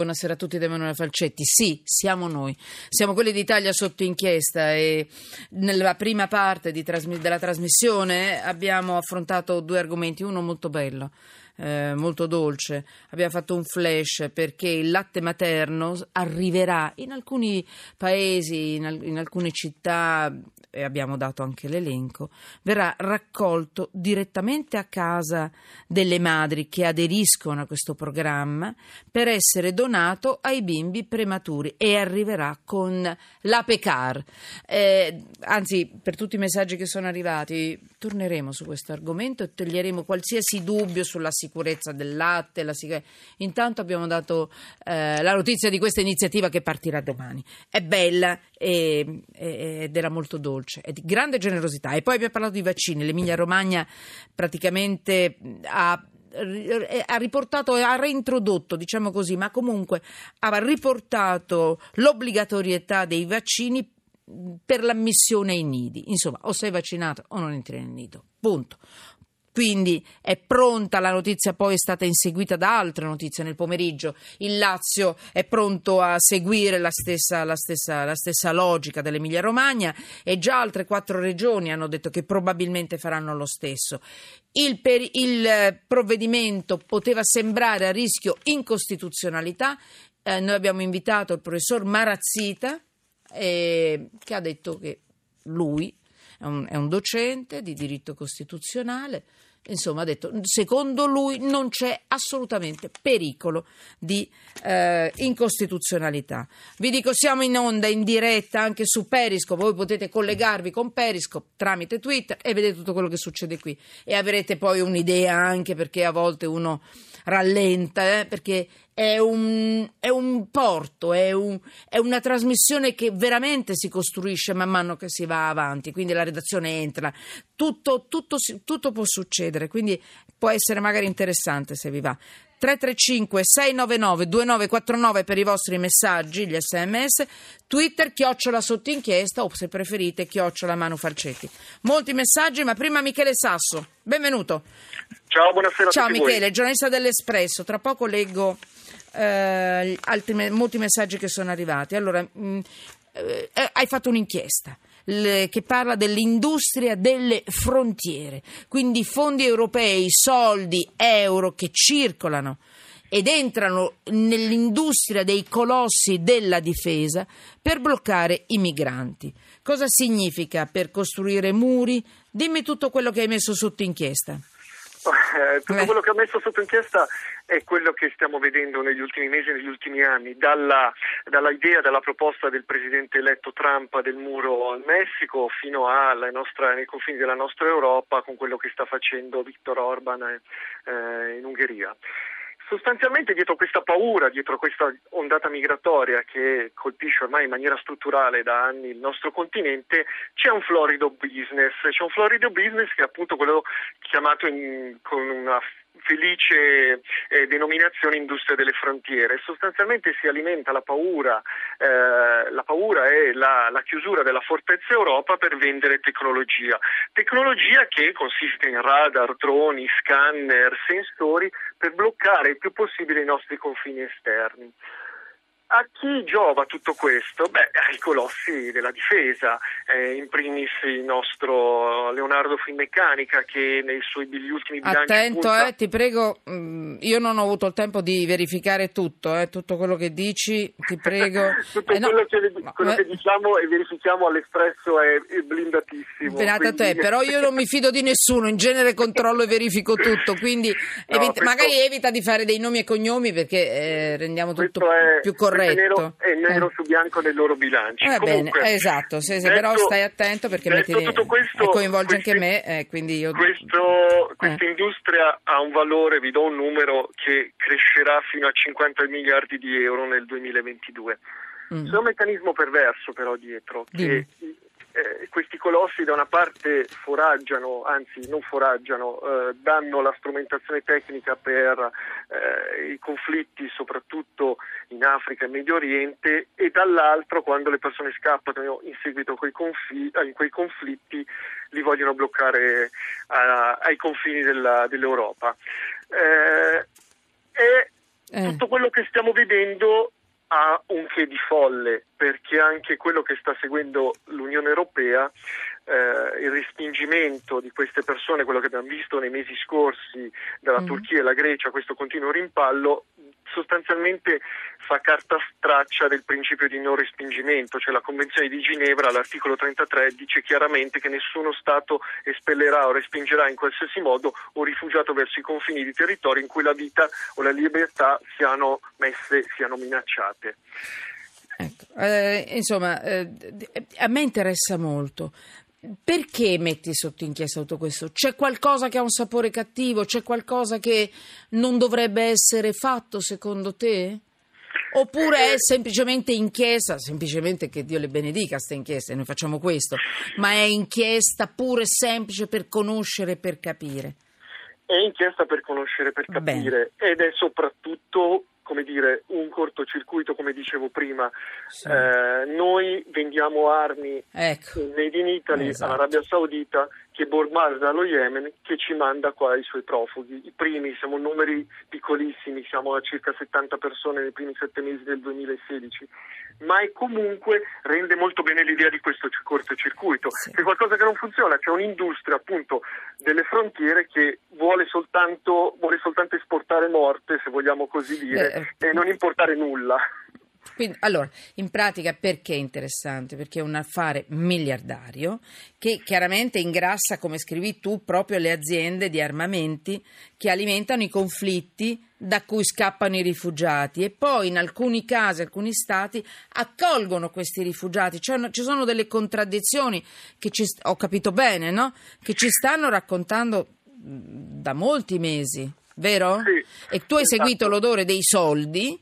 Buonasera a tutti da Emanuele Falcetti. Sì, siamo noi. Siamo quelli d'Italia sotto inchiesta e nella prima parte trasmi- della trasmissione abbiamo affrontato due argomenti, uno molto bello. Eh, molto dolce. Abbiamo fatto un flash perché il latte materno arriverà in alcuni paesi, in, al- in alcune città e abbiamo dato anche l'elenco, verrà raccolto direttamente a casa delle madri che aderiscono a questo programma per essere donato ai bimbi prematuri e arriverà con l'APECAR. Eh, anzi, per tutti i messaggi che sono arrivati, torneremo su questo argomento e toglieremo qualsiasi dubbio sulla sicurezza del latte. Sicur- Intanto abbiamo dato eh, la notizia di questa iniziativa che partirà domani. È bella e, e, ed era molto dolce, è di grande generosità. E poi abbiamo parlato di vaccini. L'Emilia Romagna praticamente ha ha riportato ha reintrodotto, diciamo così, ma comunque ha riportato l'obbligatorietà dei vaccini per l'ammissione ai nidi. Insomma, o sei vaccinato o non entri nel nido. Punto. Quindi è pronta la notizia, poi è stata inseguita da altre notizie nel pomeriggio. Il Lazio è pronto a seguire la stessa, la stessa, la stessa logica dell'Emilia Romagna e già altre quattro regioni hanno detto che probabilmente faranno lo stesso. Il, per, il provvedimento poteva sembrare a rischio incostituzionalità. Eh, noi abbiamo invitato il professor Marazzita eh, che ha detto che lui è un, è un docente di diritto costituzionale insomma ha detto secondo lui non c'è assolutamente pericolo di eh, incostituzionalità. Vi dico siamo in onda in diretta anche su Periscope voi potete collegarvi con Periscope tramite Twitter e vedete tutto quello che succede qui. E avrete poi un'idea anche perché a volte uno rallenta eh, perché è un, è un porto, è, un, è, una trasmissione che veramente si costruisce man mano che si va avanti, quindi la redazione entra, tutto, tutto, tutto può succedere, quindi può essere magari interessante se vi va. 335 699 2949 per i vostri messaggi, gli sms, Twitter chiocciola sotto inchiesta o se preferite chiocciola Manu Falcetti. Molti messaggi, ma prima Michele Sasso, benvenuto. Ciao, buonasera Ciao a tutti Michele, voi. giornalista dell'Espresso, tra poco leggo eh, altri, molti messaggi che sono arrivati. Allora, mh, eh, hai fatto un'inchiesta che parla dell'industria delle frontiere, quindi fondi europei, soldi, euro che circolano ed entrano nell'industria dei colossi della difesa per bloccare i migranti. Cosa significa per costruire muri? Dimmi tutto quello che hai messo sotto inchiesta. Eh, tutto quello che ho messo sotto inchiesta è quello che stiamo vedendo negli ultimi mesi e negli ultimi anni, dalla, dalla, idea, dalla proposta del presidente eletto Trump del muro al Messico fino ai confini della nostra Europa con quello che sta facendo Viktor Orban eh, in Ungheria. Sostanzialmente dietro questa paura, dietro questa ondata migratoria che colpisce ormai in maniera strutturale da anni il nostro continente, c'è un florido business, c'è un florido business che è appunto quello chiamato in, con una felice eh, denominazione industria delle frontiere. Sostanzialmente si alimenta la paura, eh, la paura è la, la, chiusura della fortezza Europa per vendere tecnologia. Tecnologia che consiste in radar, droni, scanner, sensori per bloccare il più possibile i nostri confini esterni. A chi giova tutto questo? Beh, ai colossi della difesa, eh, in primis il nostro Leonardo Finmeccanica che nei suoi gli ultimi bilanci... Attento, punta... eh, ti prego, mm, io non ho avuto il tempo di verificare tutto, eh, tutto quello che dici, ti prego. tutto eh, no, quello, che, quello che, diciamo e verifichiamo all'espresso è, è blindatissimo. Quindi... te, però io non mi fido di nessuno, in genere controllo e verifico tutto, quindi no, evita, questo... magari evita di fare dei nomi e cognomi perché eh, rendiamo tutto è, più corretto è nero, è nero eh. su bianco nei loro bilanci. Eh, Comunque, bene, esatto, se, se detto, però stai attento perché metti, questo, coinvolge questi, anche me, eh, quindi io... Questo, questa industria ha un valore, vi do un numero, che crescerà fino a 50 miliardi di euro nel 2022. Mm. C'è un meccanismo perverso però dietro, che eh, questi colossi da una parte foraggiano, anzi non foraggiano, eh, danno la strumentazione tecnica per eh, i conflitti soprattutto in Africa e Medio Oriente e dall'altro quando le persone scappano in seguito a quei, confi- a quei conflitti li vogliono bloccare a- ai confini della- dell'Europa. Eh, è Eh. Tutto quello che stiamo vedendo ha un che di folle, perché anche quello che sta seguendo l'Unione Europea, eh, il respingimento di queste persone, quello che abbiamo visto nei mesi scorsi dalla mm. Turchia e la Grecia, questo continuo rimpallo, sostanzialmente fa carta straccia del principio di non respingimento, cioè la Convenzione di Ginevra all'articolo 33 dice chiaramente che nessuno Stato espellerà o respingerà in qualsiasi modo un rifugiato verso i confini di territori in cui la vita o la libertà siano messe, siano minacciate. Ecco, eh, insomma, eh, a me interessa molto. Perché metti sotto inchiesta tutto questo? C'è qualcosa che ha un sapore cattivo? C'è qualcosa che non dovrebbe essere fatto secondo te? Oppure è semplicemente inchiesta, semplicemente che Dio le benedica queste inchieste, noi facciamo questo, ma è inchiesta pure semplice per conoscere e per capire? È inchiesta per conoscere, per capire Bene. ed è soprattutto come dire, un cortocircuito, come dicevo prima. Sì. Eh, noi vendiamo armi ecco. made in Italy esatto. all'Arabia Saudita che bombarda lo Yemen che ci manda qua i suoi profughi. I primi, siamo numeri piccolissimi, siamo a circa 70 persone nei primi sette mesi del 2016, ma è comunque rende molto bene l'idea di questo cortocircuito. Sì. C'è qualcosa che non funziona, c'è un'industria appunto delle frontiere che vuole soltanto, se vogliamo così dire, eh, e non importare nulla. Quindi, allora, in pratica perché è interessante? Perché è un affare miliardario che chiaramente ingrassa, come scrivi tu, proprio le aziende di armamenti che alimentano i conflitti da cui scappano i rifugiati e poi in alcuni casi, alcuni stati accolgono questi rifugiati. Cioè, ci sono delle contraddizioni che ci, ho capito bene, no? Che ci stanno raccontando da molti mesi, vero? Sì, e tu hai esatto. seguito l'odore dei soldi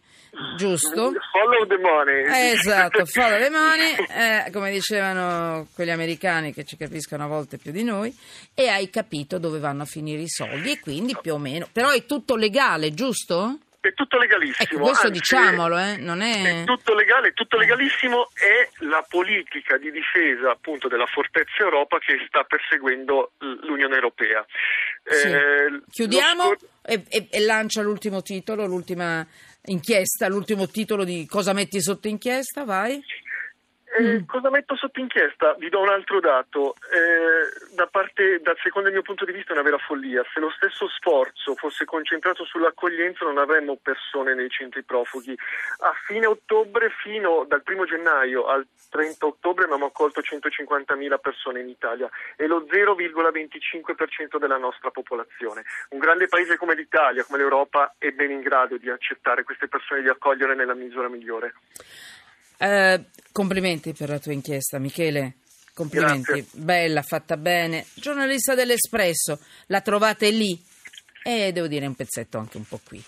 giusto? Follow the money. esatto, follow the money, eh, come dicevano quegli americani che ci capiscono a volte più di noi, e hai capito dove vanno a finire i soldi e quindi più o meno... Però è tutto legale, giusto? È tutto legalissimo. Ecco, questo Anzi, diciamolo, eh, non è... è... tutto legale, tutto legalissimo. È la politica di difesa appunto della Fortezza Europa che sta perseguendo l'Unione Europea. Sì. Eh, Chiudiamo scor- e, e, e lancia l'ultimo titolo, l'ultima inchiesta, l'ultimo titolo di Cosa metti sotto inchiesta, vai. Eh, mm. Cosa metto sotto inchiesta? Vi do un altro dato. Eh, da parte, dal secondo mio punto di vista è una vera follia. Se lo stesso sforzo fosse concentrato sull'accoglienza non avremmo persone nei centri profughi. A fine ottobre, fino dal primo gennaio al 30 ottobre, abbiamo accolto 150.000 persone in Italia e lo 0,25% della nostra popolazione. Un grande paese come l'Italia, come l'Europa, è ben in grado di accettare queste persone e di accogliere nella misura migliore. Eh, complimenti per la tua inchiesta, Michele. Complimenti, Grazie. bella, fatta bene. Giornalista dell'Espresso, la trovate lì e devo dire un pezzetto anche un po' qui.